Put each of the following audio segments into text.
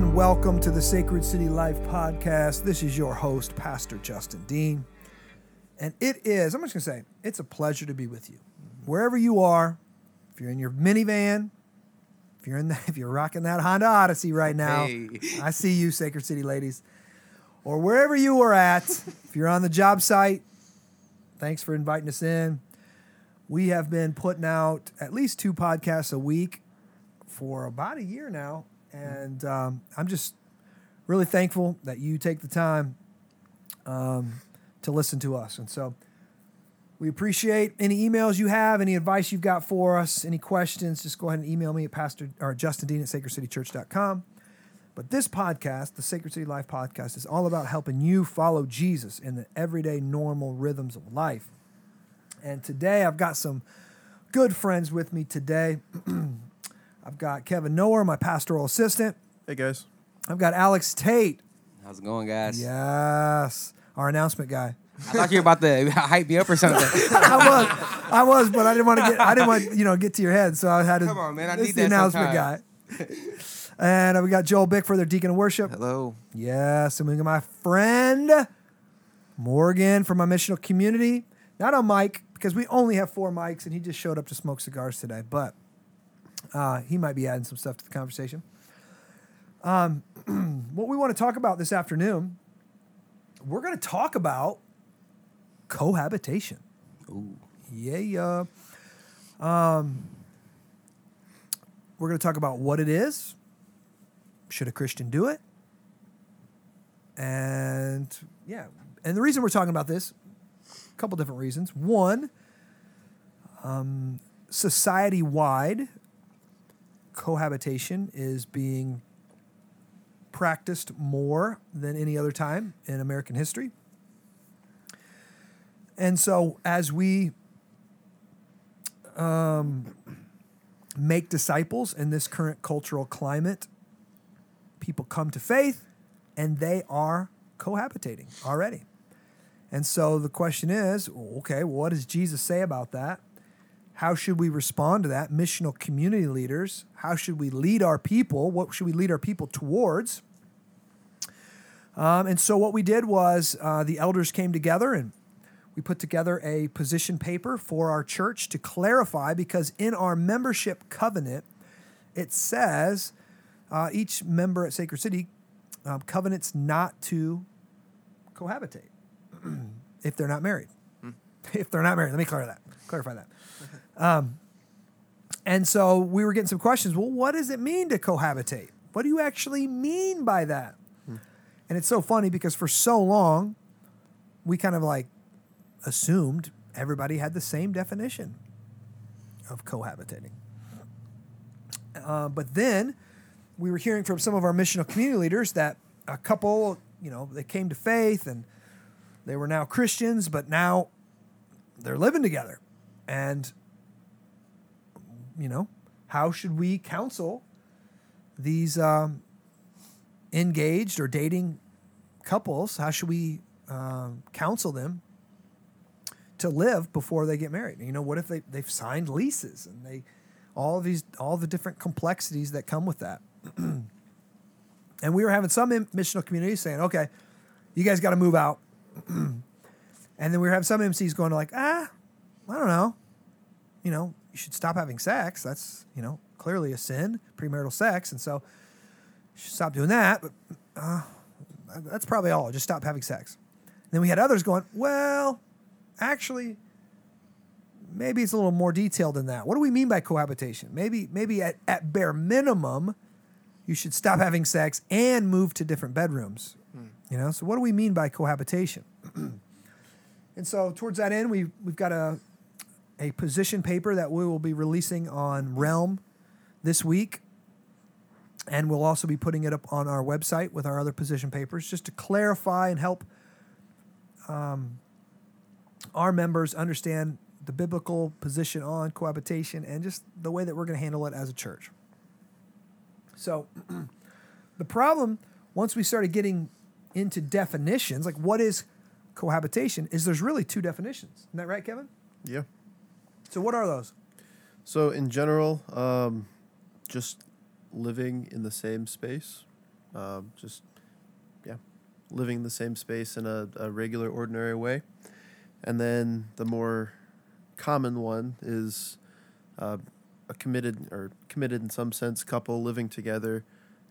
And welcome to the Sacred City Life podcast. This is your host, Pastor Justin Dean. And it is, I'm just going to say, it's a pleasure to be with you. Wherever you are, if you're in your minivan, if you're in the, if you're rocking that Honda Odyssey right now, Hey. I see you, Sacred City ladies. Or wherever you are at, if you're on the job site, thanks for inviting us in. We have been putting out at least two podcasts a week for about a year now. And um, I'm just really thankful that you take the time um, to listen to us. And so we appreciate any emails you have, any advice you've got for us, any questions, just go ahead and email me at Pastor or Justin Dean at sacredcitychurch.com. But this podcast, the Sacred City Life podcast, is all about helping you follow Jesus in the everyday normal rhythms of life. And today I've got some good friends with me today. I've got Kevin Noer, my pastoral assistant. Hey guys. I've got Alex Tate. How's it going, guys? Yes, our announcement guy. I thought you were about to hype me up or something. I was, I was, but I didn't want to get, I didn't want you know get to your head, so I had to. Come on, man, I this need the that announcement guy. and we got Joel Bick for their deacon of worship. Hello. Yes, and we got my friend Morgan from my missional community. Not on mic because we only have four mics, and he just showed up to smoke cigars today. But uh, he might be adding some stuff to the conversation. Um, what we want to talk about this afternoon, we're going to talk about cohabitation. Ooh. Yeah, yeah. Um, we're going to talk about what it is. Should a Christian do it? And yeah, and the reason we're talking about this, a couple different reasons. One, um, society wide cohabitation is being practiced more than any other time in American history. And so, as we um, make disciples in this current cultural climate, people come to faith and they are cohabitating already. And so the question is okay, what does Jesus say about that? How should we respond to that? Missional community leaders, how should we lead our people? What should we lead our people towards? Um, and so what we did was uh, the elders came together and we put together a position paper for our church to clarify because in our membership covenant, it says uh, each member at Sacred City um, covenants not to cohabitate if they're not married. If they're not married, let me clarify that. Clarify that. Um, and so we were getting some questions. Well, what does it mean to cohabitate? What do you actually mean by that? And it's so funny because for so long, we kind of like assumed everybody had the same definition of cohabitating. Uh, but then we were hearing from some of our missional community leaders that a couple, you know, they came to faith and they were now Christians, but now they're living together. And, you know, how should we counsel these um, engaged or dating couples? How should we um, counsel them to live before they get married? You know, what if they, they've signed leases and they, all these, all the different complexities that come with that. and we were having some missional communities saying, okay, you guys got to move out. and then we were having some MCs going like, ah, I don't know. You know, you should stop having sex. That's, you know, clearly a sin, premarital sex. And so you should stop doing that. But uh, that's probably all. Just stop having sex. then we had others going, well, actually, maybe it's a little more detailed than that. What do we mean by cohabitation? Maybe, maybe at, at bare minimum, you should stop having sex and move to different bedrooms. You know, so what do we mean by cohabitation? and so towards that end, we we've got a a position paper that we will be releasing on Realm this week. And we'll also be putting it up on our website with our other position papers just to clarify and help um, our members understand the biblical position on cohabitation and just the way that we're going to handle it as a church. So, the problem, once we started getting into definitions, like what is cohabitation, is there's really two definitions. Isn't that right, Kevin? Yeah. So, what are those? So in general, um, just living in the same space, um, just yeah, living in the same space in a, a regular, ordinary way. And then the more common one is uh, a committed or committed in some sense couple living together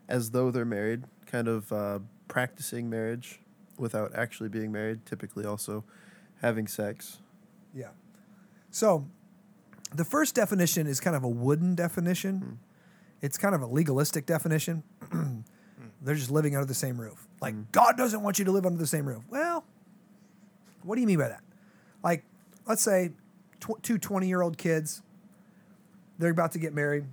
as though they're married, kind of uh, practicing marriage without actually being married, typically also having sex. Yeah. So the first definition is kind of a wooden definition. It's kind of a legalistic definition. They're just living under the same roof. Like, God doesn't want you to live under the same roof. Well, what do you mean by that? Like, let's say tw- two 20 year old kids, they're about to get married.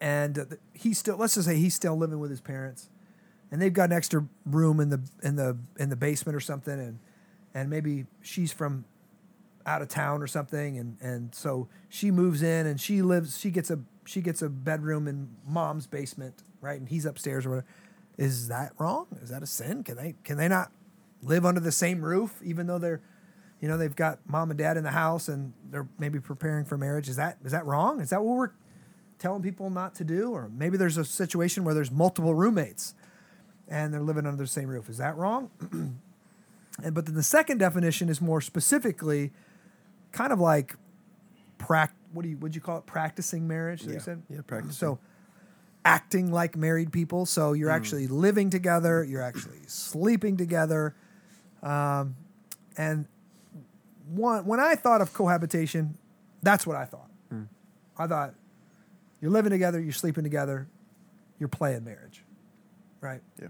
And uh, th- he's still, let's just say he's still living with his parents. And they've got an extra room in the in the in the basement or something, and and maybe she's from out of town or something and and so she moves in and she lives she gets a she gets a bedroom in mom's basement right and he's upstairs or whatever. Is that wrong? Is that a sin? Can they can they not live under the same roof even though they're you know they've got mom and dad in the house and they're maybe preparing for marriage? Is that is that wrong? Is that what we're telling people not to do? Or maybe there's a situation where there's multiple roommates and they're living under the same roof. Is that wrong? And but then the second definition is more specifically kind of like prac what do you would you call it? Practicing marriage that you said? Yeah, practicing. so acting like married people. So you're actually living together you're actually sleeping together um, and one when i thought of cohabitation that's what i thought. I thought you're living together you're sleeping together you're playing marriage right? Yeah.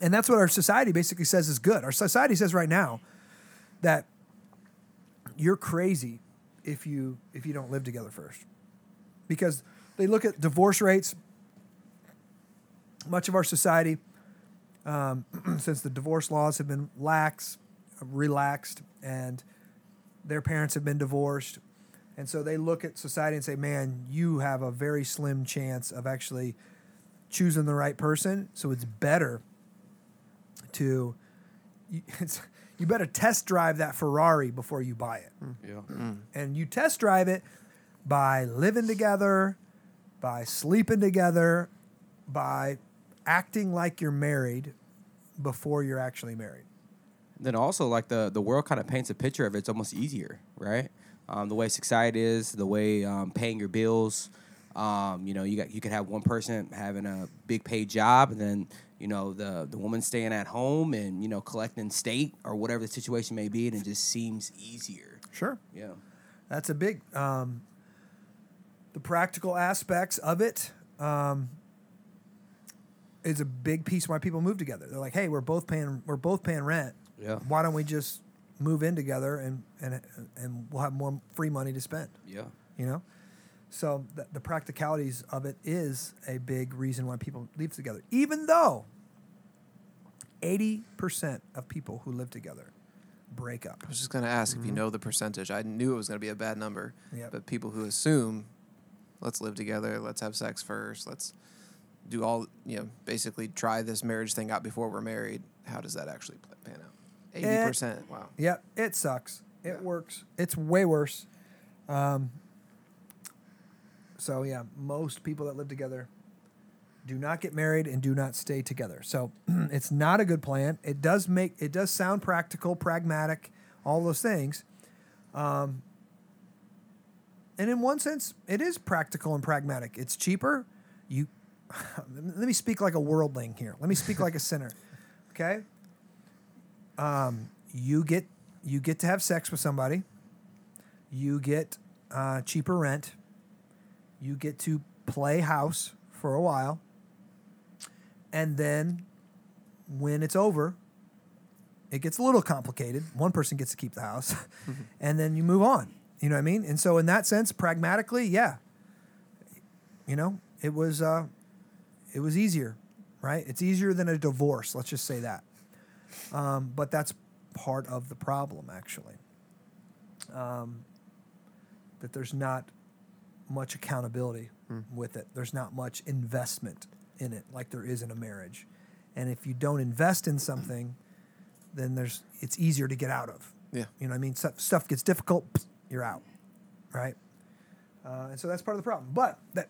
and that's what our society basically says is good. Our society says right now that you're crazy if you if you don't live together first. Because they look at divorce rates. Much of our society, um, since the divorce laws have been lax, relaxed, and their parents have been divorced, and so they look at society and say, "Man, you have a very slim chance of actually choosing the right person. So it's better to it's, you better test drive that Ferrari before you buy it. Yeah. And you test drive it by living together, by sleeping together, by acting like you're married before you're actually married. Then also like the the world kind of paints a picture of it. it's almost easier, right? Um, the way society is, the way um, paying your bills. Um, you know, you got you could have one person having a big paid job, and then you know the the woman staying at home and you know collecting state or whatever the situation may be, and it just seems easier. Sure. Yeah. That's a big um, the practical aspects of it um, is a big piece why people move together. They're like, hey, we're both paying we're both paying rent. Yeah. Why don't we just move in together and and and we'll have more free money to spend? Yeah. You know. So the, the practicalities of it is a big reason why people live together, even though eighty percent of people who live together break up. I was just going to ask if you know the percentage. I knew it was going to be a bad number. Yep. But people who assume, let's live together, let's have sex first, let's do all, you know, basically try this marriage thing out before we're married. How does that actually pan out? 80%. wow. Yep, it sucks. It Yeah. works. It's way worse. Um, so yeah, most people that live together do not get married and do not stay together. So it's not a good plan. It does make it does sound practical, pragmatic, all those things. Um, and in one sense, it is practical and pragmatic. It's cheaper. You let me speak like a worldling here. Let me speak like a sinner. Okay? um, you get you get to have sex with somebody. You get uh, cheaper rent. You get to play house for a while, and then when it's over, it gets a little complicated. One person gets to keep the house, and then you move on. You know what I mean? And so, in that sense, pragmatically, yeah, you know, it was uh, it was easier, right? It's easier than a divorce. Let's just say that. Um, but that's part of the problem, actually. Um, that there's not much accountability with it. There's not much investment in it, like there is in a marriage. And if you don't invest in something, then there's it's easier to get out of. Yeah. You know, what I mean, stuff, stuff gets difficult, you're out, right? Uh, and so that's part of the problem. But that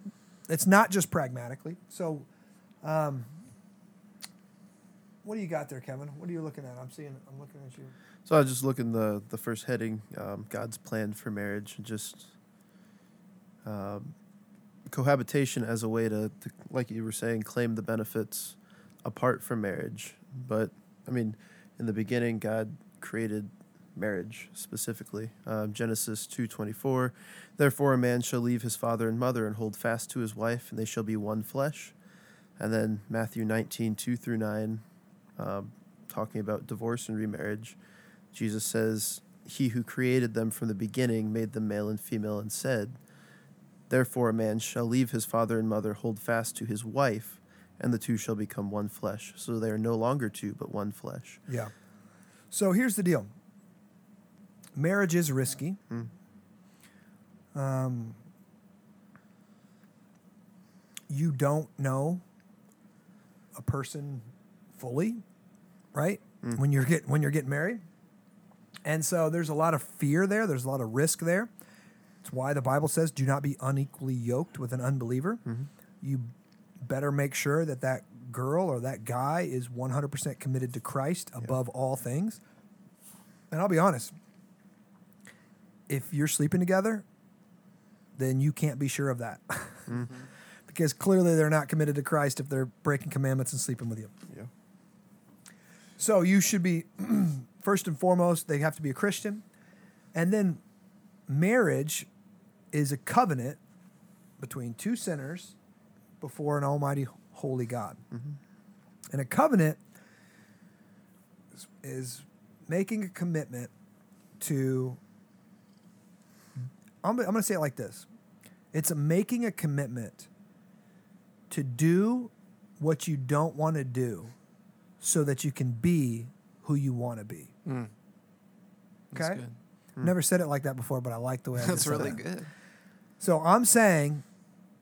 it's not just pragmatically. So, um, what do you got there, Kevin? What are you looking at? I'm seeing. I'm looking at you. So I was just looking the the first heading, um, God's plan for marriage, and just um, cohabitation as a way to, to, like you were saying, claim the benefits apart from marriage. But I mean, in the beginning, God created marriage specifically. Um, Genesis two twenty four. Therefore, a man shall leave his father and mother and hold fast to his wife, and they shall be one flesh. And then Matthew nineteen two through nine, um, talking about divorce and remarriage. Jesus says, He who created them from the beginning made them male and female, and said, Therefore a man shall leave his father and mother, hold fast to his wife, and the two shall become one flesh. So they are no longer two, but one flesh. Yeah. So here's the deal. Marriage is risky. Mm. Um, you don't know a person fully, right? Mm. When you're get when you're getting married, and so there's a lot of fear there. There's a lot of risk there. It's why the Bible says, "Do not be unequally yoked with an unbeliever." Mhm. You better make sure that that girl or that guy is 100% committed to Christ above all things. And I'll be honest, if you're sleeping together, then you can't be sure of that. because clearly they're not committed to Christ if they're breaking commandments and sleeping with you. Yeah. So you should be, first and foremost, they have to be a Christian. And then marriage is a covenant between two sinners before an almighty holy God. And a covenant is, is making a commitment to, I'm, I'm going to say it like this it's a making a commitment to do what you don't want to do so that you can be who you want to be. Mm. That's Okay? good. Never said it like that before, but I like the way I That's really that. good. So I'm saying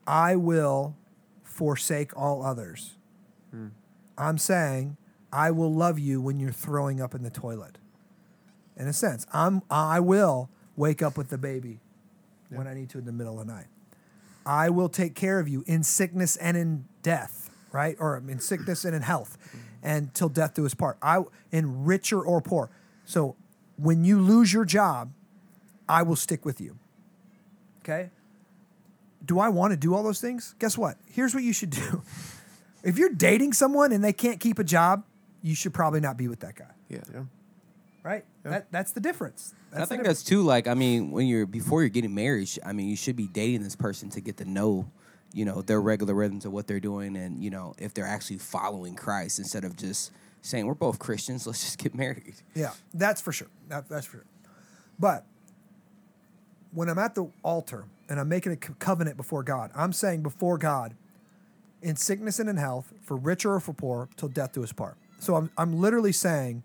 I will forsake all others. Hmm. I'm saying I will love you when you're throwing up in the toilet. In a sense, I'm I will wake up with the baby when I need to in the middle of the night. I will take care of you in sickness and in death, right? Or in sickness and in health, and till death do us part. I in richer or poor. So when you lose your job, I will stick with you. Okay? Do I want to do all those things? Guess what? Here's what you should do. if you're dating someone and they can't keep a job, you should probably not be with that guy. Yeah. Yeah. Right? That, that's the difference. And I think difference. that's too like I mean when you're before you're getting married, I mean you should be dating this person to get to know, you know, their regular rhythms of what they're doing and you know if they're actually following Christ instead of just saying we're both Christians, let's just get married. Yeah, that's for sure. That, that's for sure. But when I'm at the altar and I'm making a covenant before God, I'm saying before God, in sickness and in health, for richer or for poor, till death do us part. So I'm, I'm literally saying,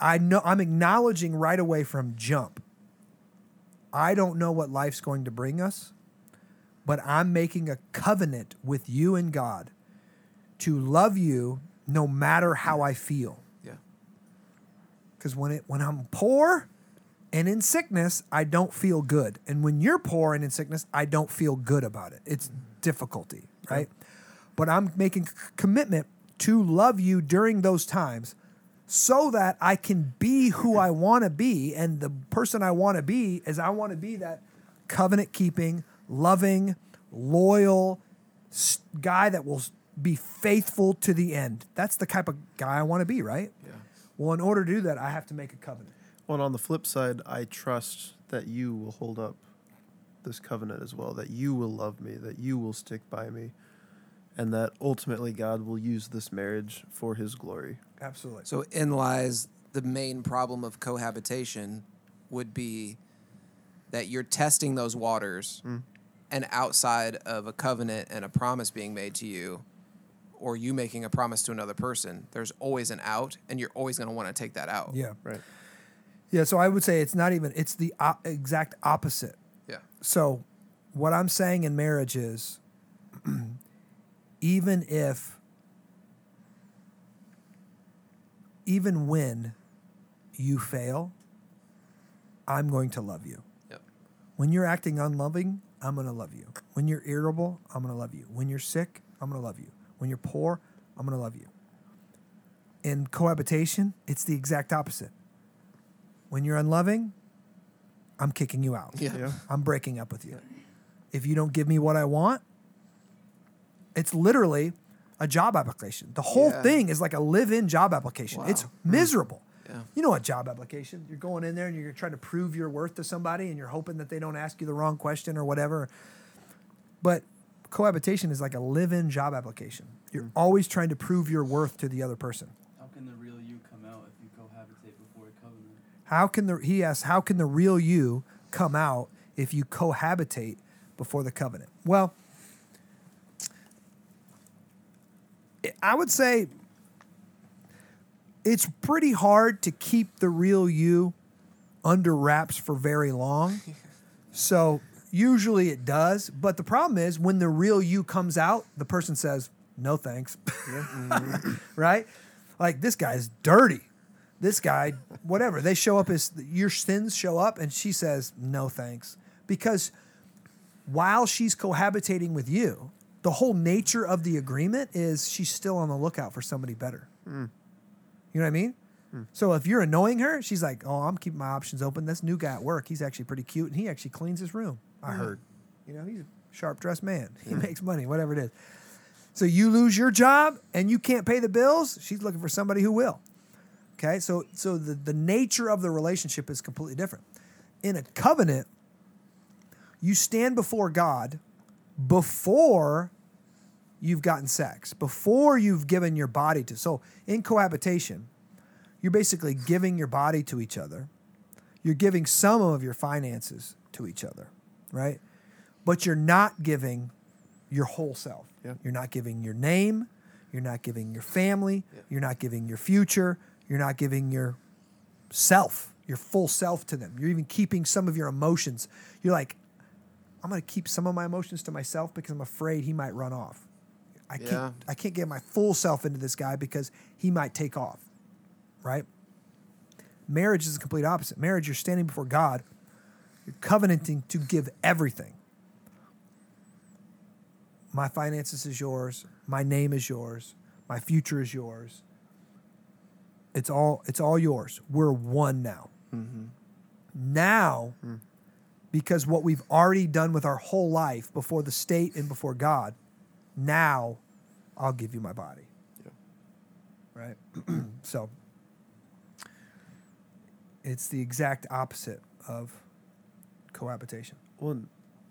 I know I'm acknowledging right away from jump. I don't know what life's going to bring us, but I'm making a covenant with you and God to love you no matter how I feel. Yeah. Because when it when I'm poor and in sickness, I don't feel good. And when you're poor and in sickness, I don't feel good about it. It's difficulty, right? But I'm making commitment to love you during those times so that I can be who I want to be. And the person I want to be is I want to be that covenant keeping, loving, loyal guy that will be faithful to the end. That's the type of guy I want to be, right? Yeah. Well, in order to do that, I have to make a covenant. Well, and on the flip side, I trust that you will hold up this covenant as well, that you will love me, that you will stick by me, and that ultimately God will use this marriage for his glory. Absolutely. So in lies the main problem of cohabitation would be that you're testing those waters mm. and outside of a covenant and a promise being made to you or you making a promise to another person, there's always an out and you're always going to want to take that out. Yeah. Right. Yeah. So I would say it's not even, it's the o- exact opposite. Yeah. So what I'm saying in marriage is even if, even when you fail, I'm going to love you. Yep. When you're acting unloving, I'm going to love you. When you're irritable, I'm going to love you. When you're sick, I'm going to love you. When you're poor, I'm going to love you. In cohabitation, it's the exact opposite. When you're unloving, I'm kicking you out. Yeah. Yeah. I'm breaking up with you. If you don't give me what I want, it's literally a job application. The whole Yeah. thing is like a live-in job application. It's hmm. miserable. Yeah. You know what job application? You're going in there and you're trying to prove your worth to somebody and you're hoping that they don't ask you the wrong question or whatever. But cohabitation is like a live-in job application. You're hmm. always trying to prove your worth to the other person. How can the real you come out if you cohabitate before a covenant? How can the he asks, how can the real you come out if you cohabitate before the covenant? Well, I- I would say it's pretty hard to keep the real you under wraps for very long. So usually it does, but the problem is when the real you comes out, the person says, "No thanks." Mm-hmm. right? Like this guy's dirty. This guy, whatever. They show up as your sins show up, and she says, "No thanks," because while she's cohabitating with you, the whole nature of the agreement is she's still on the lookout for somebody better. Hmm. You know what I mean? Hmm. So if you're annoying her, she's like, "Oh, I'm keeping my options open. This new guy at work, he's actually pretty cute, and he actually cleans his room. I hmm. heard. You know, he's a sharp dressed man. He makes money, whatever it is. So you lose your job and you can't pay the bills. She's looking for somebody who will. Okay, so so the, the nature of the relationship is completely different. In a covenant, you stand before God before you've gotten sex, before you've given your body to. So in cohabitation, you're basically giving your body to each other. You're giving some of your finances to each other, right? But you're not giving your whole self. Yeah. You're not giving your name. You're not giving your family. You're not giving your future. You're not giving your self, your full self to them. You're even keeping some of your emotions. You're like, I'm going to keep some of my emotions to myself because I'm afraid he might run off. I Yeah. can't I can't get my full self into this guy because he might take off. Right? Marriage is the complete opposite. Marriage, you're standing before God, you're covenanting to give everything. My finances is yours, my name is yours, my future is yours. It's all it's all yours. We're one now. Mm-hmm. Now, hmm. because what we've already done with our whole life before the state and before God, now I'll give you my body. Yeah. Right? so it's the exact opposite of cohabitation. Well,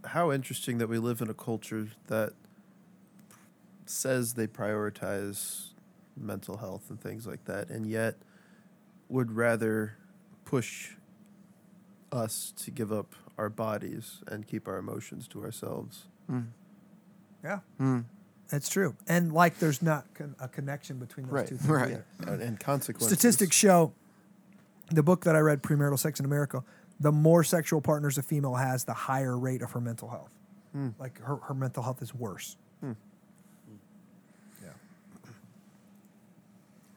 how interesting that we live in a culture that says they prioritize mental health and things like that, and yet would rather push us to give up our bodies and keep our emotions to ourselves. Yeah. Hmm. That's true. And like there's not con- a connection between those Right, two things. right. either. And, and consequences. Statistics show the book that I read, Premarital Sex in America, the more sexual partners a female has, the higher rate of her mental health. Hmm. Like her, her mental health is worse. Hmm. Yeah.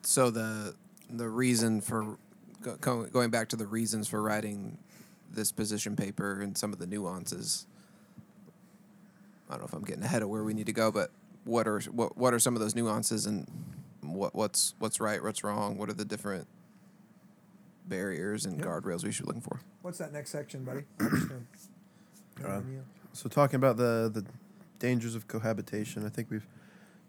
So the the reason for go, go- going back to the reasons for writing this position paper and some of the nuances. I don't know if I'm getting ahead of where we need to go, but what are what what are some of those nuances and what what's what's right, what's wrong, what are the different barriers and Yep. guardrails we should be looking for? What's that next section, buddy? I'm just gonna- Uh, So talking about the the dangers of cohabitation, I think we've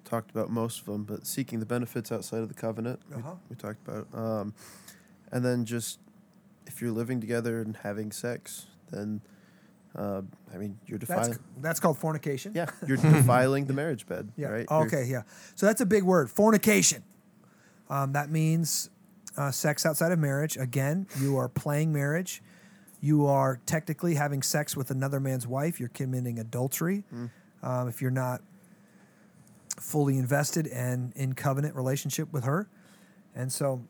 talked about most of them, but seeking the benefits outside of the covenant, we, Uh-huh. we talked about, um, and then just if you're living together and having sex, then uh, I mean you're defiling. that's called fornication. Yeah, you're defiling the marriage bed. Yeah. Right. You're- Okay. Yeah. So that's a big word. Fornication. Um, that means uh, sex outside of marriage. Again, you are playing marriage. You are technically having sex with another man's wife. You're committing adultery. Um, if you're not fully invested and in covenant relationship with her, and so,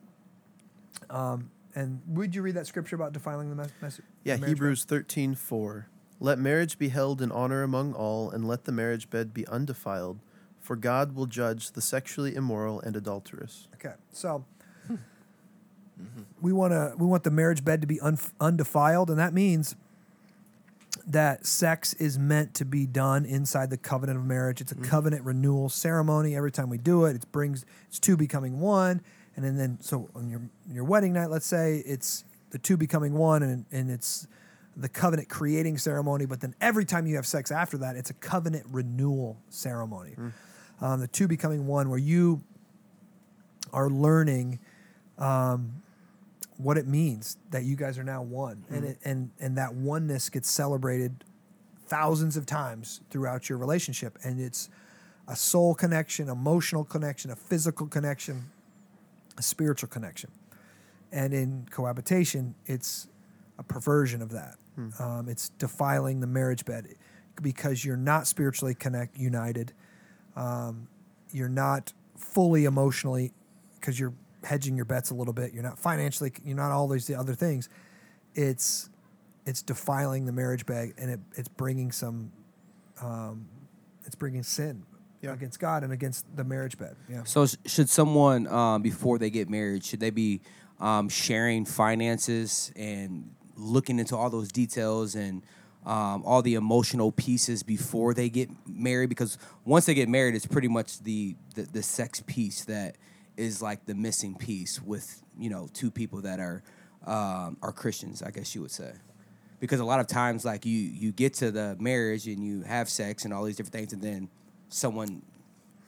um, and would you read that scripture about defiling the mes- message? Yeah, Hebrews thirteen four. Let marriage be held in honor among all, and let the marriage bed be undefiled, for God will judge the sexually immoral and adulterous. Okay, so we want to we want the marriage bed to be un, undefiled, and that means that sex is meant to be done inside the covenant of marriage. It's a covenant renewal ceremony. Every time we do it, it brings it's two becoming one. And then, then so on your your wedding night, let's say it's the two becoming one, and and it's the covenant creating ceremony. But then every time you have sex after that, it's a covenant renewal ceremony. Um, the two becoming one, where you are learning um, what it means that you guys are now one, and it, and and that oneness gets celebrated thousands of times throughout your relationship, and it's a soul connection, emotional connection, a physical connection, a spiritual connection, and in cohabitation, it's a perversion of that. Um, it's defiling the marriage bed. Because you're not spiritually connect united. Um, you're not fully emotionally because you're hedging your bets a little bit. You're not financially. You're not all these other things. It's it's defiling the marriage bed and it, it's bringing some um, it's bringing sin Yeah. against God and against the marriage bed. Yeah. So sh- should someone um, before they get married should they be um, sharing finances and looking into all those details and um, all the emotional pieces before they get married? Because once they get married, it's pretty much the, the the sex piece that is like the missing piece with you know two people that are um, are Christians, I guess you would say. Because a lot of times, like you you get to the marriage and you have sex and all these different things, and then someone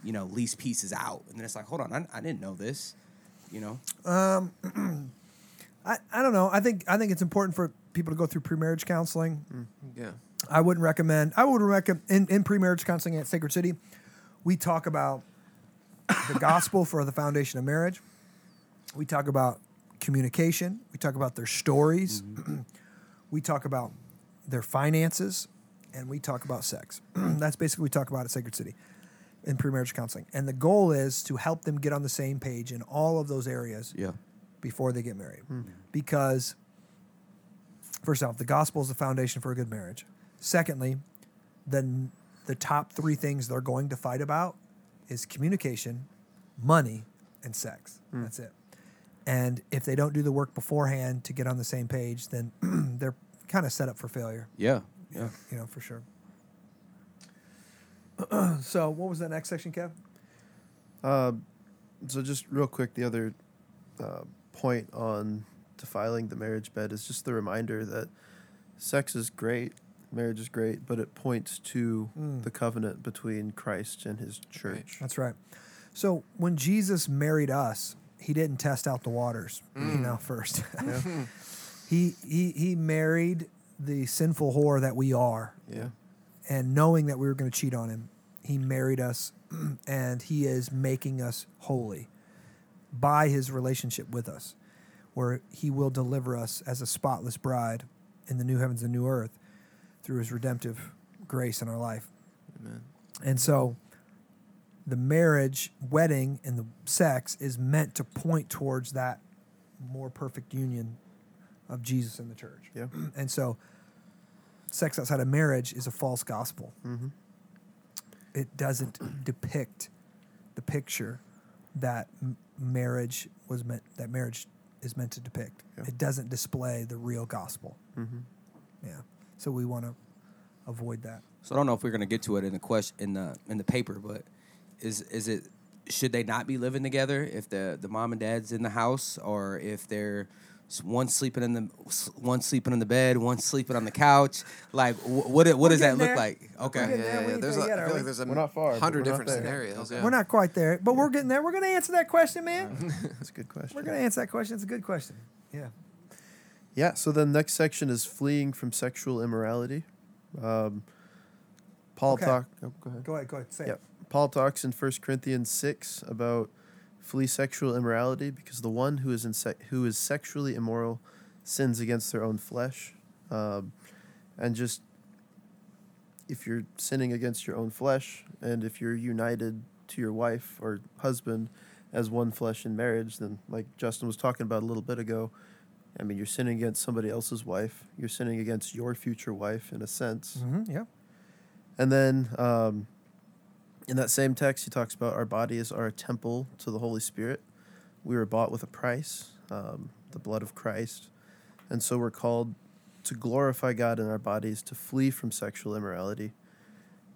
you know, lease pieces out. And then it's like, hold on, I, I didn't know this, you know? I, I don't know. I think I think it's important for people to go through pre-marriage counseling. Yeah. I wouldn't recommend. I would recommend in, in pre-marriage counseling at Sacred City, we talk about the gospel for the foundation of marriage. We talk about communication. We talk about their stories. Mm-hmm. we talk about their finances, and we talk about sex. That's basically what we talk about at Sacred City in pre-marriage counseling. And the goal is to help them get on the same page in all of those areas Yeah. before they get married. Hmm. Because, first off, the gospel is the foundation for a good marriage. Secondly, then the top three things they're going to fight about is communication, money, and sex. That's it. And if they don't do the work beforehand to get on the same page, then they're kind of set up for failure. Yeah. Yeah. You know, for sure. so, what was that next section, Kev? Uh, so just real quick, the other uh, point on defiling the marriage bed is just the reminder that sex is great, marriage is great, but it points to Mm. the covenant between Christ and His church. That's right. So when Jesus married us, he didn't test out the waters, you know, first. he he he married the sinful whore that we are, Yeah. and knowing that we were going to cheat on him, he married us, and he is making us holy by his relationship with us, where he will deliver us as a spotless bride in the new heavens and new earth through his redemptive grace in our life. Amen. And so the marriage, wedding, and the sex is meant to point towards that more perfect union of Jesus and the church. Yeah. And so sex outside of marriage is a false gospel. Mm-hmm. It doesn't depict the picture that m- marriage was meant that marriage is meant to depict. Yeah. It doesn't display the real gospel. Mm-hmm. Yeah. So we want to avoid that. So I don't know if we're gonna get to it in the question in the in the paper, but is is it should they not be living together if the the mom and dad's in the house or if they're one sleeping in the one sleeping in the bed, one sleeping on the couch? Like wh- what what does that getting look like? Okay. getting yeah, there. We yeah. ain't There's there a, yet, I are feel like there's a We're not far, hundred we're not different scenarios. Yeah. We're not quite there, but we're getting there. We're going to answer that question, man. That's a good question. We're going to answer that question. It's a good question. Yeah. Yeah. So the next section is fleeing from sexual immorality. Um, Paul Okay. talk. Oh, go ahead. Go ahead. Go ahead. Say Yep. Paul talks in 1 Corinthians 6 about flee sexual immorality because the one who is in se- who is sexually immoral sins against their own flesh. Um, and just if you're sinning against your own flesh and if you're united to your wife or husband as one flesh in marriage, then like Justin was talking about a little bit ago, I mean, you're sinning against somebody else's wife. You're sinning against your future wife in a sense. Mm-hmm. Yep. And then um, in that same text, he talks about our bodies are a temple to the Holy Spirit. We were bought with a price, um, the blood of Christ. And so we're called to glorify God in our bodies, to flee from sexual immorality,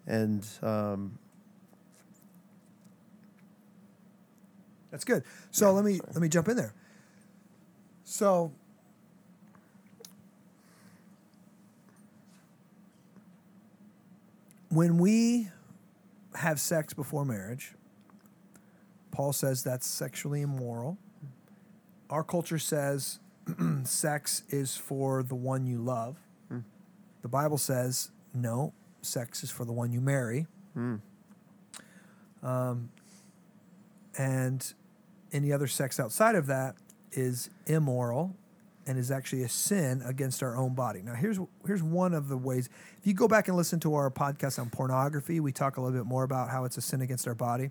and um, That's good. So Yeah, let me sorry. let me jump in there. So when we have sex before marriage, Paul says that's sexually immoral. Our culture says sex is for the one you love. Hmm. The Bible says no, sex is for the one you marry. mm, Um, and any other sex outside of that is immoral and is actually a sin against our own body. Now, here's here's one of the ways. If you go back and listen to our podcast on pornography, we talk a little bit more about how it's a sin against our body.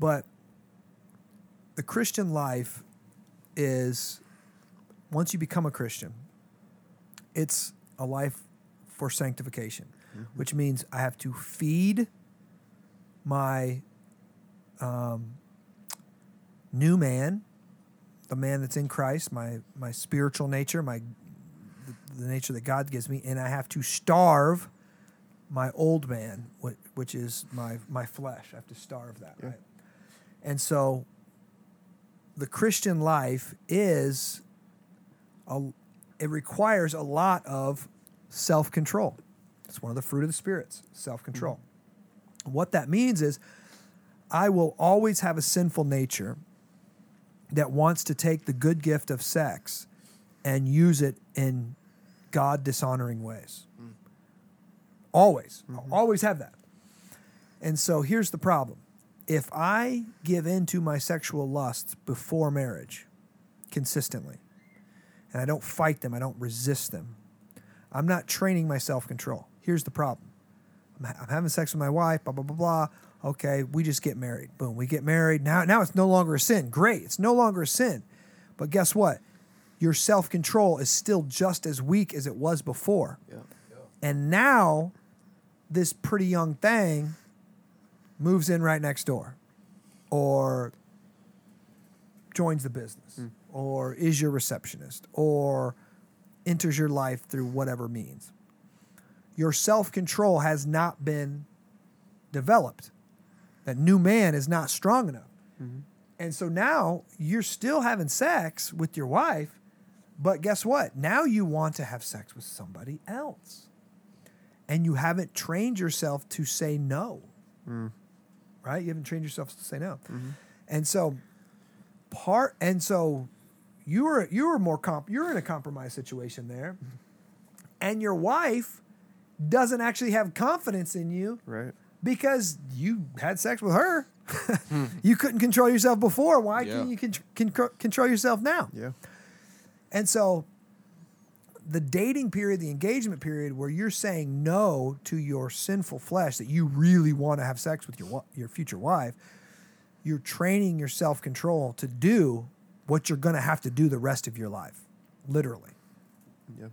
But the Christian life is once you become a Christian, it's a life for sanctification, which means I have to feed my um, new man, the man that's in Christ, my my spiritual nature, my the, the nature that God gives me, and I have to starve my old man, whi- which is my my flesh. I have to starve that, Yeah. right? And so, the Christian life is a, it requires a lot of self control. It's one of the fruit of the spirits, self control. Mm-hmm. What that means is, I will always have a sinful nature that wants to take the good gift of sex and use it in God dishonoring ways. Hmm. Always. I'll always have that. And so here's the problem. If I give in to my sexual lusts before marriage consistently, and I don't fight them, I don't resist them, I'm not training my self control. Here's the problem I'm having sex with my wife, blah, blah, blah, blah. Okay, we just get married. Boom, we get married. Now, now it's no longer a sin. Great, it's no longer a sin. But guess what? Your self control is still just as weak as it was before. Yeah. And now, this pretty young thing moves in right next door or joins the business hmm. or is your receptionist or enters your life through whatever means. Your self control has not been developed. That new man is not strong enough. Mm-hmm. And so now you're still having sex with your wife, but guess what? Now you want to have sex with somebody else. And you haven't trained yourself to say no. Mm. Right? You haven't trained yourself to say no. Mm-hmm. And so part and so you were you were more comp you're in a compromise situation there. Mm-hmm. And your wife doesn't actually have confidence in you right. Because you had sex with her. Hmm. you couldn't control yourself before. Why Yeah. can you con- con- control yourself now? Yeah. And so the dating period, the engagement period where you're saying no to your sinful flesh that you really want to have sex with your your future wife, you're training your self-control to do what you're going to have to do the rest of your life. Literally, Yeah.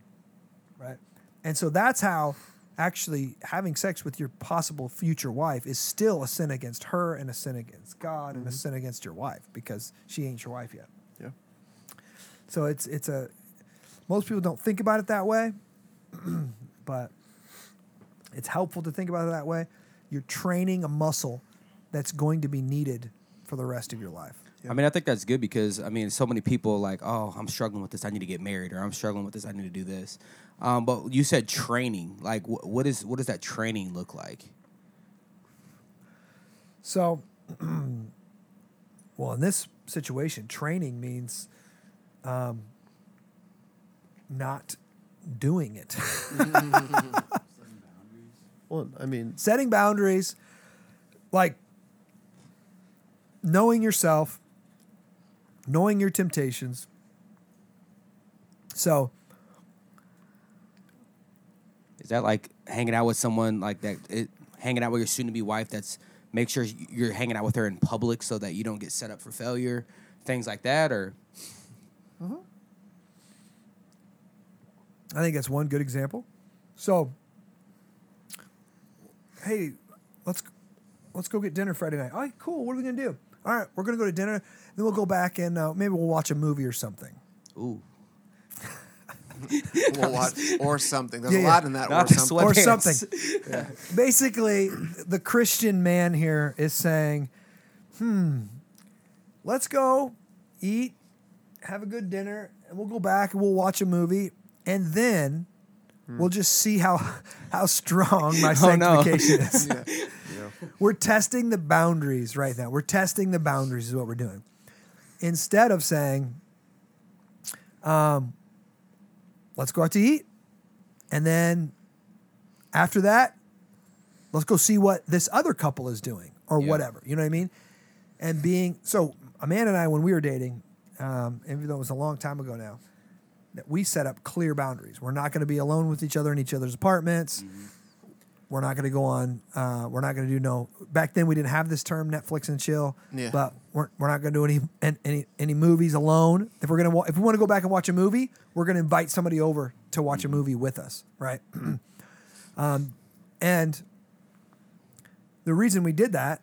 right? And so that's how actually having sex with your possible future wife is still a sin against her and a sin against God and a mm-hmm. sin against your wife because she ain't your wife yet. Yeah. So it's it's a most people don't think about it that way, but it's helpful to think about it that way. You're training a muscle that's going to be needed for the rest of your life. I mean, I think that's good because I mean, so many people like, oh, I'm struggling with this. I need to get married, or I'm struggling with this. I need to do this. Um, but you said training. Like, wh- what is what does that training look like? So, well, in this situation, training means um, not doing it. Setting. Well, I mean, setting boundaries, like knowing yourself, knowing your temptations. So, Is that like hanging out with someone like that? It, hanging out with your soon-to-be wife. That's make sure you're hanging out with her in public so that you don't get set up for failure. Things like that, or mm-hmm. I think that's one good example. So, hey, let's let's go get dinner Friday night. All right, cool. What are we gonna do? All right, we're gonna go to dinner. Then we'll go back and uh, maybe we'll watch a movie or something. ooh, We'll watch or something. There's Yeah, a yeah. lot in that Not or the something. or Sweatpants. something. Basically, the Christian man here is saying, "Hmm, let's go eat, have a good dinner, and we'll go back and we'll watch a movie, and then we'll just see how how strong my Oh, no. sanctification is." We're testing the boundaries right now. We're testing the boundaries is what we're doing. Instead of saying, um, let's go out to eat. And then after that, let's go see what this other couple is doing or Yeah. whatever. You know what I mean? And being so Amanda and I, when we were dating, um, even though it was a long time ago now, that we set up clear boundaries. We're not going to be alone with each other in each other's apartments. We're not going to go on. Uh, we're not going to do no. Back then, we didn't have this term Netflix and chill. Yeah. But we're, we're not going to do any any any movies alone. If we're gonna if we want to go back and watch a movie, we're going to invite somebody over to watch a movie with us, right? um, and the reason we did that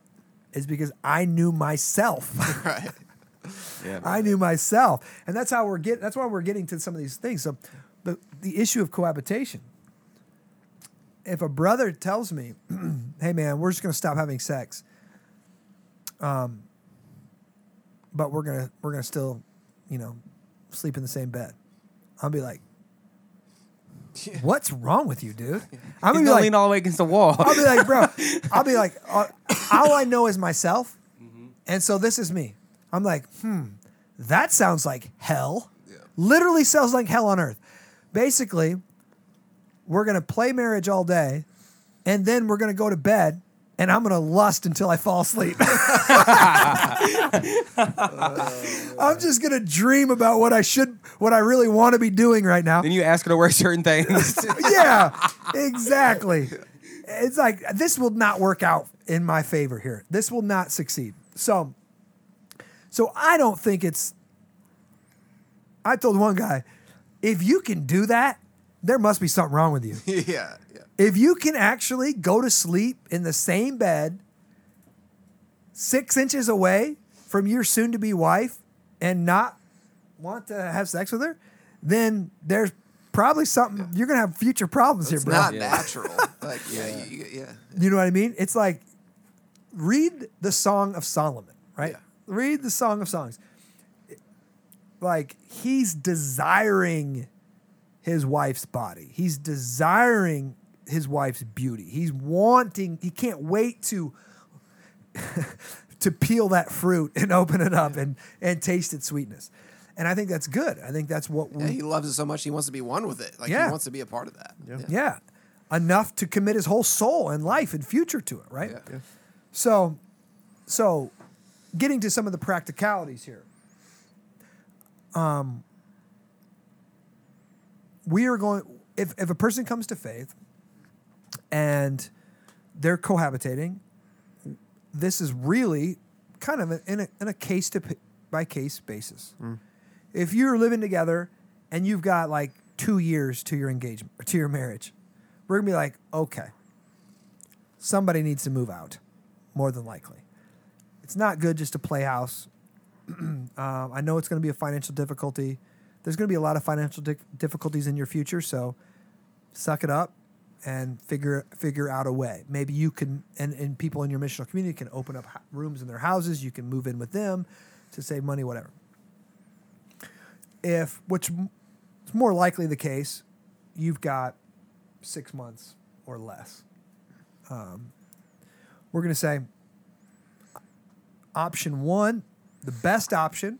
is because I knew myself. right. Yeah. I knew myself, and that's how we're getting. That's why we're getting to some of these things. So, the the issue of cohabitation. If a brother tells me, "Hey, man, we're just going to stop having sex," um, but we're gonna we're gonna still, you know, sleep in the same bed, I'll be like, "What's wrong with you, dude?" I'm gonna like, lean all the way against the wall. I'll be like, bro, I'll be like, uh, all I know is myself. And so this is me. I'm like, hmm, that sounds like hell. Literally sounds like hell on earth. Basically, we're going to play marriage all day and then we're going to go to bed and I'm going to lust until I fall asleep. I'm just going to dream about what I should, what I really want to be doing right now then you ask her to wear certain things. yeah, exactly. It's like this will not work out in my favor here. This will not succeed. So, so I don't think it's. I told one guy, if you can do that, there must be something wrong with you. yeah. Yeah. If you can actually go to sleep in the same bed, six inches away from your soon-to-be wife, and not want to have sex with her, then there's probably something you're gonna have future problems It's here, bro. not Yeah. natural. Like yeah, you, you, yeah. You know what I mean? It's like read the Song of Solomon, right? Yeah. Read the Song of Songs. Like he's desiring his wife's body. He's desiring his wife's beauty. He's wanting. He can't wait to to peel that fruit and open it up and and taste its sweetness. And I think that's good. I think that's what we Yeah, he loves it so much he wants to be one with it. Like Yeah. he wants to be a part of that. Yeah. yeah enough to commit his whole soul and life and future to it, right? Yeah. So, so getting to some of the practicalities here. Um, we are going if if a person comes to faith and they're cohabitating, this is really kind of in a, in a case to by case basis. If you're living together and you've got like two years to your engagement or to your marriage, we're gonna be like, okay, somebody needs to move out, more than likely. It's not good just to play house. um, I know it's to be a financial difficulty. There's going to be a lot of financial di- difficulties in your future, so suck it up and figure figure out a way. Maybe you can, and, and people in your missional community can open up rooms in their houses. You can move in with them to save money, whatever. If which is more likely the case, you've got six months or less. Um, we're going to say option one, the best option.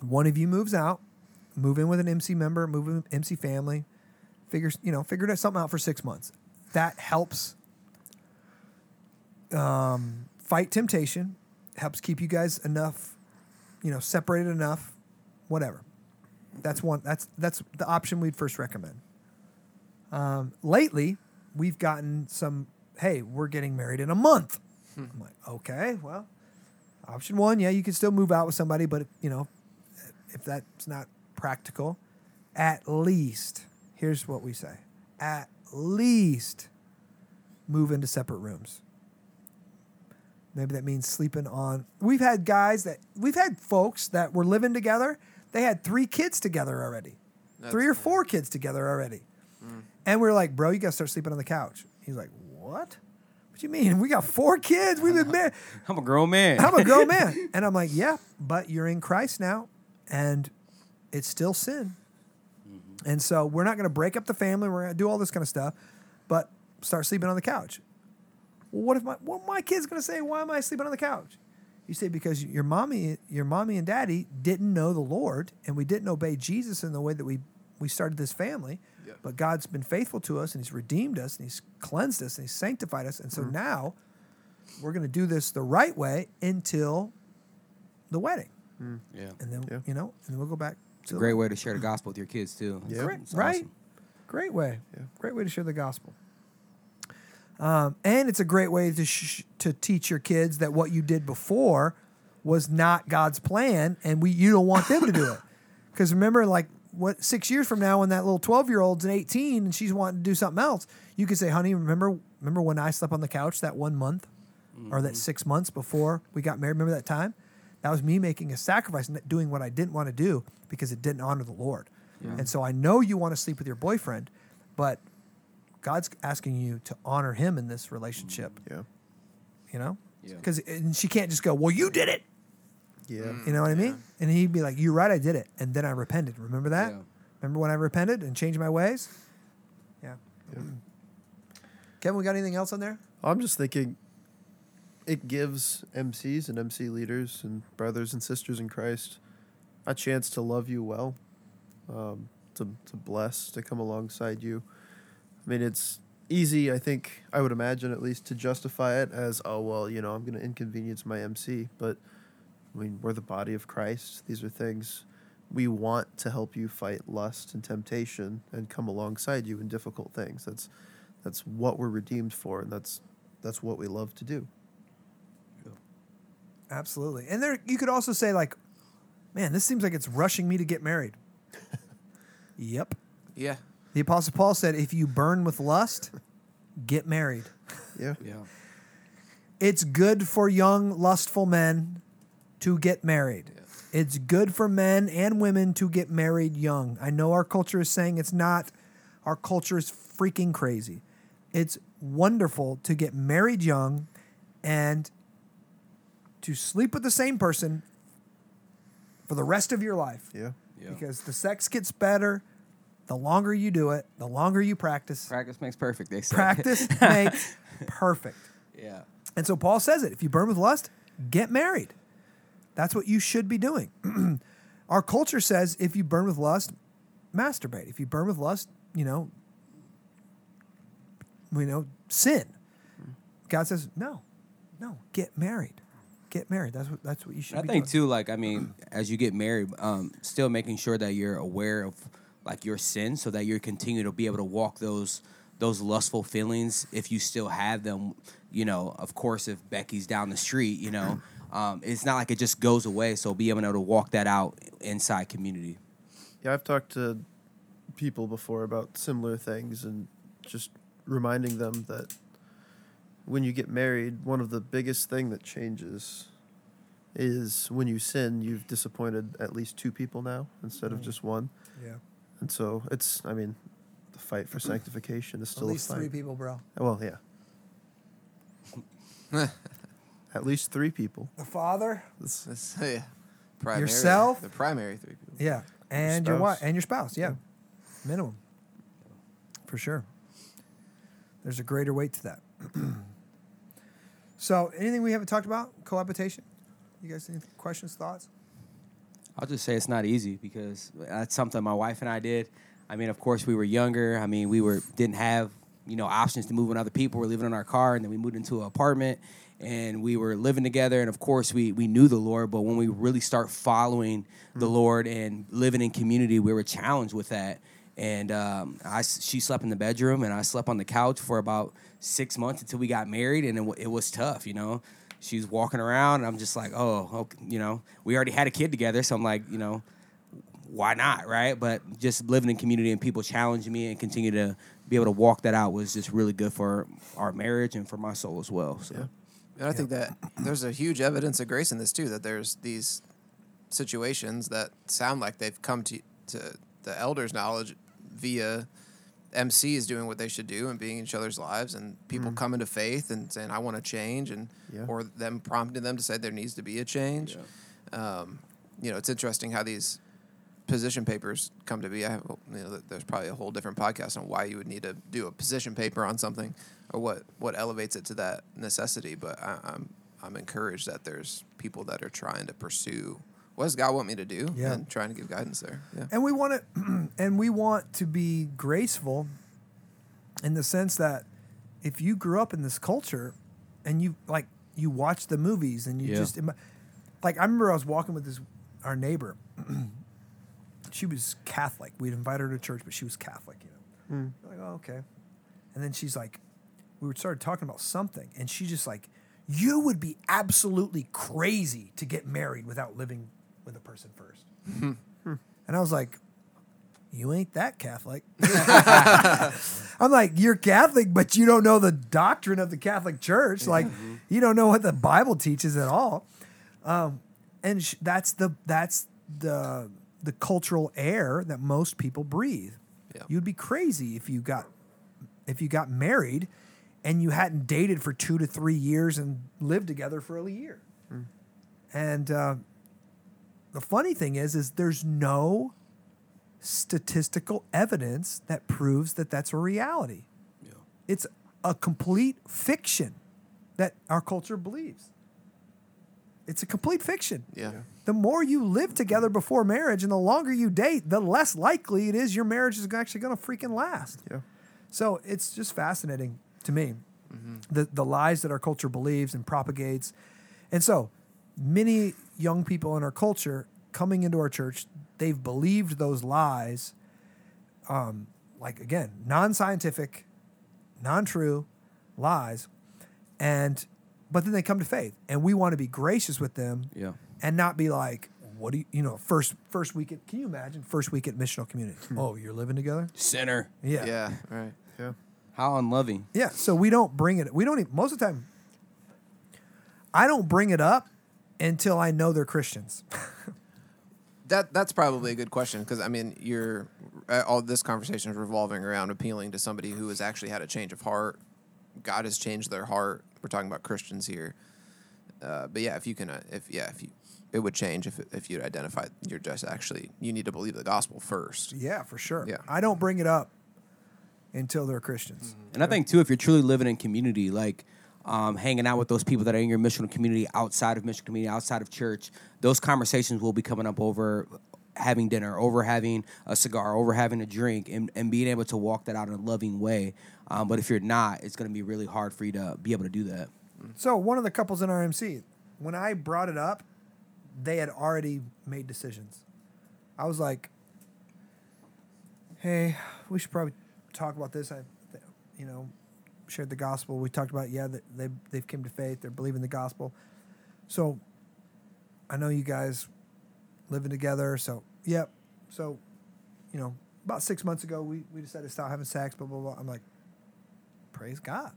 One of you moves out, move in with an MC member, move in MC family, figures you know figure something out for six months. That helps um, fight temptation, helps keep you guys enough, you know, separated enough, whatever. That's one. That's that's the option we'd first recommend. Um, lately, we've gotten some. Hey, we're getting married in a month. I'm like, okay, well, option one, yeah, you can still move out with somebody, but you know, if that's not practical, at least here's what we say: at least move into separate rooms. Maybe that means sleeping on. We've had guys that we've had folks that were living together they had three kids together already, That's three or funny. four kids together already. Mm. And we are like, bro, you got to start sleeping on the couch. He's like, what? What do you mean? We got four kids. We've been married. I'm a grown man. I'm a grown man. And I'm like, yeah, but you're in Christ now, and it's still sin. Mm-hmm. And so we're not going to break up the family. We're going to do all this kind of stuff, but start sleeping on the couch. Well, what if my what my kid's going to say? Why am I sleeping on the couch? You say because your mommy, your mommy and daddy didn't know the Lord, and we didn't obey Jesus in the way that we we started this family. Yeah. But God's been faithful to us, and He's redeemed us, and He's cleansed us, and He's sanctified us, and so mm-hmm. now we're going to do this the right way until the wedding, yeah. and then Yeah. you know, and then we'll go back. It's a great way to share the gospel with your kids too. Yeah. Great, It's right? awesome. Great way. Yeah. Great way to share the gospel. Um, and it's a great way to sh- to teach your kids that what you did before was not God's plan, and we you don't want them to do it. Because remember, like what six years from now, when that little twelve year old's an eighteen and she's wanting to do something else, you could say, "Honey, remember remember when I slept on the couch that one month, or that six months before we got married? Remember that time? That was me making a sacrifice and doing what I didn't want to do because it didn't honor the Lord. And so I know you want to sleep with your boyfriend, but God's asking you to honor Him in this relationship. Yeah. You know, Yeah. because she can't just go, "Well, you did it." Yeah. Mm. You know what I mean? And he'd be like, "You're right, I did it," and then I repented. Remember that? Yeah. Remember when I repented and changed my ways? Yeah. Kevin, we got anything else on there? I'm just thinking it gives MCs and MC leaders and brothers and sisters in Christ a chance to love you well, um, to, to bless, to come alongside you. I mean, it's easy, I think, I would imagine at least, to justify it as, oh, well, you know, I'm going to inconvenience my MC. But, I mean, we're the body of Christ. These are things we want to help you fight lust and temptation and come alongside you in difficult things. That's that's what we're redeemed for, and that's that's what we love to do. Absolutely. And there, you could also say like, "Man, this seems like it's rushing me to get married." yep. Yeah. The Apostle Paul said, "If you burn with lust, get married." Yeah. Yeah. It's good for young, lustful men to get married. It's good for men and women to get married young. I know our culture is saying it's not. Our culture is freaking crazy. It's wonderful to get married young and to sleep with the same person for the rest of your life Yeah. Yeah. because the sex gets better the longer you do it, the longer you practice. Practice makes perfect. They say. Practice makes perfect. yeah. And so Paul says it if you burn with lust, get married. That's what you should be doing. Our culture says if you burn with lust, masturbate. If you burn with lust, you know, you know, sin. Mm. God says, no, no, get married. Get married. That's what that's what you should I be think doing. too, like I mean, as you get married, um, still making sure that you're aware of like your sins, so that you're continue to be able to walk those those lustful feelings if you still have them. You know, of course, if Becky's down the street, you know, um, it's not like it just goes away. So be able to walk that out inside community. Yeah, I've talked to people before about similar things and just reminding them that when you get married, one of the biggest thing that changes is when you sin, you've disappointed at least two people now instead of Mm. just one. Yeah. And so it's, I mean, the fight for sanctification is At still least a fight. three people, bro. Well, yeah. At least three people. The father, That's, That's, yeah. Primary, Yourself? The primary three people. yeah, and your wife and your spouse, yeah, minimum, for sure. There's a greater weight to that. so, anything we haven't talked about cohabitation? You guys, any questions, thoughts? I'll just say it's not easy because that's something my wife and I did. I mean, of course, we were younger. I mean, we were didn't have you know options to move with other people. We're living in our car, and then we moved into an apartment, and we were living together. And of course, we we knew the Lord, but when we really start following the mm. Lord and living in community, we were challenged with that. And um, I, she slept in the bedroom, and I slept on the couch for about six months until we got married, and it, it was tough, you know. She's walking around, and I'm just like, oh, okay, you know, we already had a kid together, so I'm like, you know, why not, right? But just living in community and people challenging me and continue to be able to walk that out was just really good for our marriage and for my soul as well. So Yeah. And I think that there's a huge evidence of grace in this too. That there's these situations that sound like they've come to to the elders' knowledge via MCs doing what they should do and being in each other's lives, and people coming to faith and saying, "I want to change," and Yeah. or them prompting them to say there needs to be a change. Um, you know, it's interesting how these position papers come to be. I have, you know, there's probably a whole different podcast on why you would need to do a position paper on something, or what what elevates it to that necessity. But I, I'm I'm encouraged that there's people that are trying to pursue what does God want me to do, Yeah. and trying to give guidance there. Yeah. and we want to and we want to be graceful in the sense that if you grew up in this culture and you like you watch the movies and you Yeah. just like I remember I was walking with this our neighbor she was Catholic we'd invite her to church but she was Catholic you know mm. We're like oh okay and then she's like we started talking about something and she just like you would be absolutely crazy to get married without living with a person first and I was like, you ain't that Catholic. I'm like, you're Catholic, but you don't know the doctrine of the Catholic Church. Like, you don't know what the Bible teaches at all. Um, and sh- that's the that's the the cultural air that most people breathe. Yeah. You'd be crazy if you got if you got married and you hadn't dated for two to three years and lived together for a year. And uh, the funny thing is, is there's no statistical evidence that proves that that's a reality. Yeah. It's a complete fiction that our culture believes. It's a complete fiction. Yeah. The more you live together before marriage and the longer you date, the less likely it is your marriage is actually going to freaking last. Yeah. So it's just fascinating to me mm-hmm. the the lies that our culture believes and propagates, and so many young people in our culture coming into our church, they've believed those lies. Um, like again, non-scientific, non-true lies, and but then they come to faith, and we want to be gracious with them Yeah. and not be like, what do you, you know, first first week at, can you imagine first week at missional community? oh, you're living together? Sinner. Yeah. Yeah. Right. Yeah. How unloving. Yeah, so we don't bring it. We don't even, most of the time. I don't bring it up until I know they're Christians. That that's probably a good question because I mean, you're uh, all this conversation is revolving around appealing to somebody who has actually had a change of heart. God has changed their heart. We're talking about Christians here, uh, but yeah, if you can, uh, if yeah, if you, it would change if if you'd identify you're just actually you need to believe the gospel first. yeah, for sure. Yeah. I don't bring it up until they're Christians. And I think too, if you're truly living in community, like um, hanging out with those people that are in your missional community, outside of missional community, outside of church, those conversations will be coming up over having dinner, over having a cigar, over having a drink, and, and being able to walk that out in a loving way. Um, but if you're not, it's going to be really hard for you to be able to do that. So one of the couples in our MC, when I brought it up, they had already made decisions. I was like, "Hey, we should probably talk about this." I, you know, shared the gospel. We talked about yeah, that they they've came to faith. They're believing the gospel. So, I know you guys living together. So yep. So, you know, about six months ago, we we decided to stop having sex. Blah blah blah. I'm like, praise God.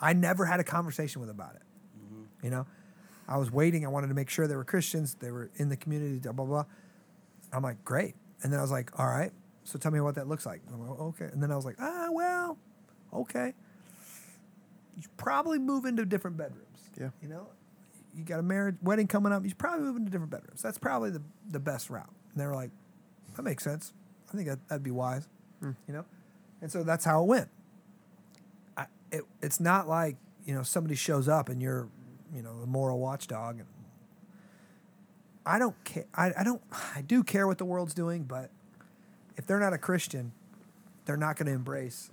I never had a conversation with them about it. You know, I was waiting. I wanted to make sure they were Christians. They were in the community. Blah blah blah. I'm like, great. And then I was like, all right. So tell me what that looks like. I'm like, okay. And then I was like, ah, well, okay. You probably move into different bedrooms. Yeah. You know, you got a marriage wedding coming up. You should probably move into different bedrooms. That's probably the the best route. And they were like, that makes sense. I think that, that'd be wise. Hmm. You know, and so that's how it went. I, it, it's not like you know somebody shows up and you're you know the moral watchdog and I don't care I, I don't I do care what the world's doing but if they're not a Christian they're not going to embrace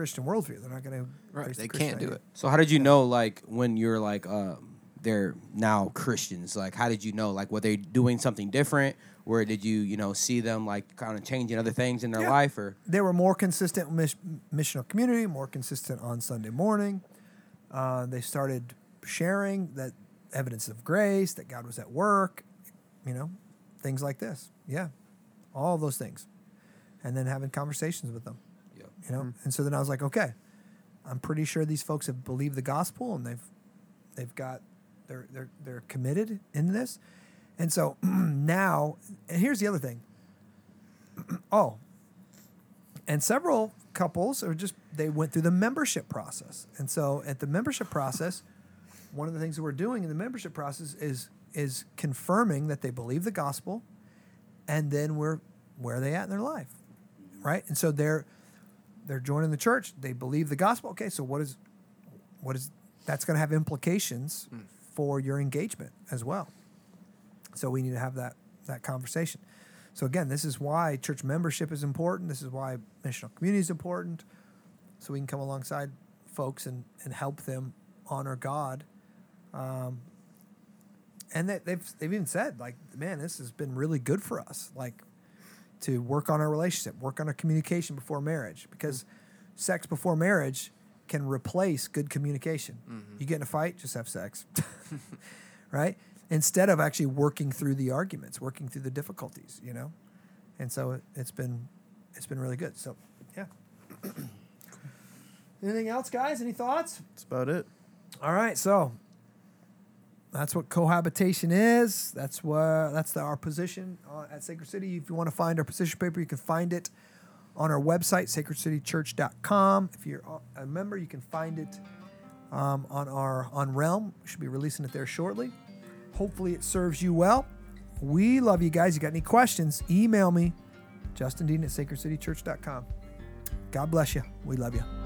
Christian worldview they're not going to Right. They can't do it. So how did you know, like, when you're like, um, they're now Christians? Like, how did you know? Like, were they doing something different? Where did you, you know, see them like kind of changing other things in their Yeah. life? Or they were more consistent with mis- missional community more consistent on Sunday morning uh, they started sharing that evidence of grace that God was at work you know things like this yeah all those things and then having conversations with them yeah, you know mm-hmm. and so then i was like okay i'm pretty sure these folks have believed the gospel and they've they've got they're they're they're committed in this And so now, and here's the other thing. oh, and several couples are just they went through the membership process. And so at the membership process, one of the things that we're doing in the membership process is is confirming that they believe the gospel and then we're where are they at in their life right and so they're they're joining the church they believe the gospel. Okay so what is what is that's going to have implications for your engagement as well. So we need to have that that conversation. So again this is why church membership is important. This is why missional community is important. So we can come alongside folks and, and help them honor god. Um, and they, they've they've even said like, man, this has been really good for us, like to work on our relationship, work on our communication before marriage, because sex before marriage can replace good communication. Mm-hmm. You get in a fight, just have sex, right? Instead of actually working through the arguments, working through the difficulties, you know. And so it, it's been it's been really good. So yeah. Anything else, guys? Any thoughts? That's about it. All right, so that's what cohabitation is. That's what that's the, our position uh, at Sacred City. If you want to find our position paper, you can find it on our website, sacredcitychurch.com. If you're a member, you can find it um, on our on Realm. We should be releasing it there shortly. Hopefully, it serves you well. We love you guys. You got any questions? Email me, Justin Dean at sacredcitychurch.com. God bless you. We love you.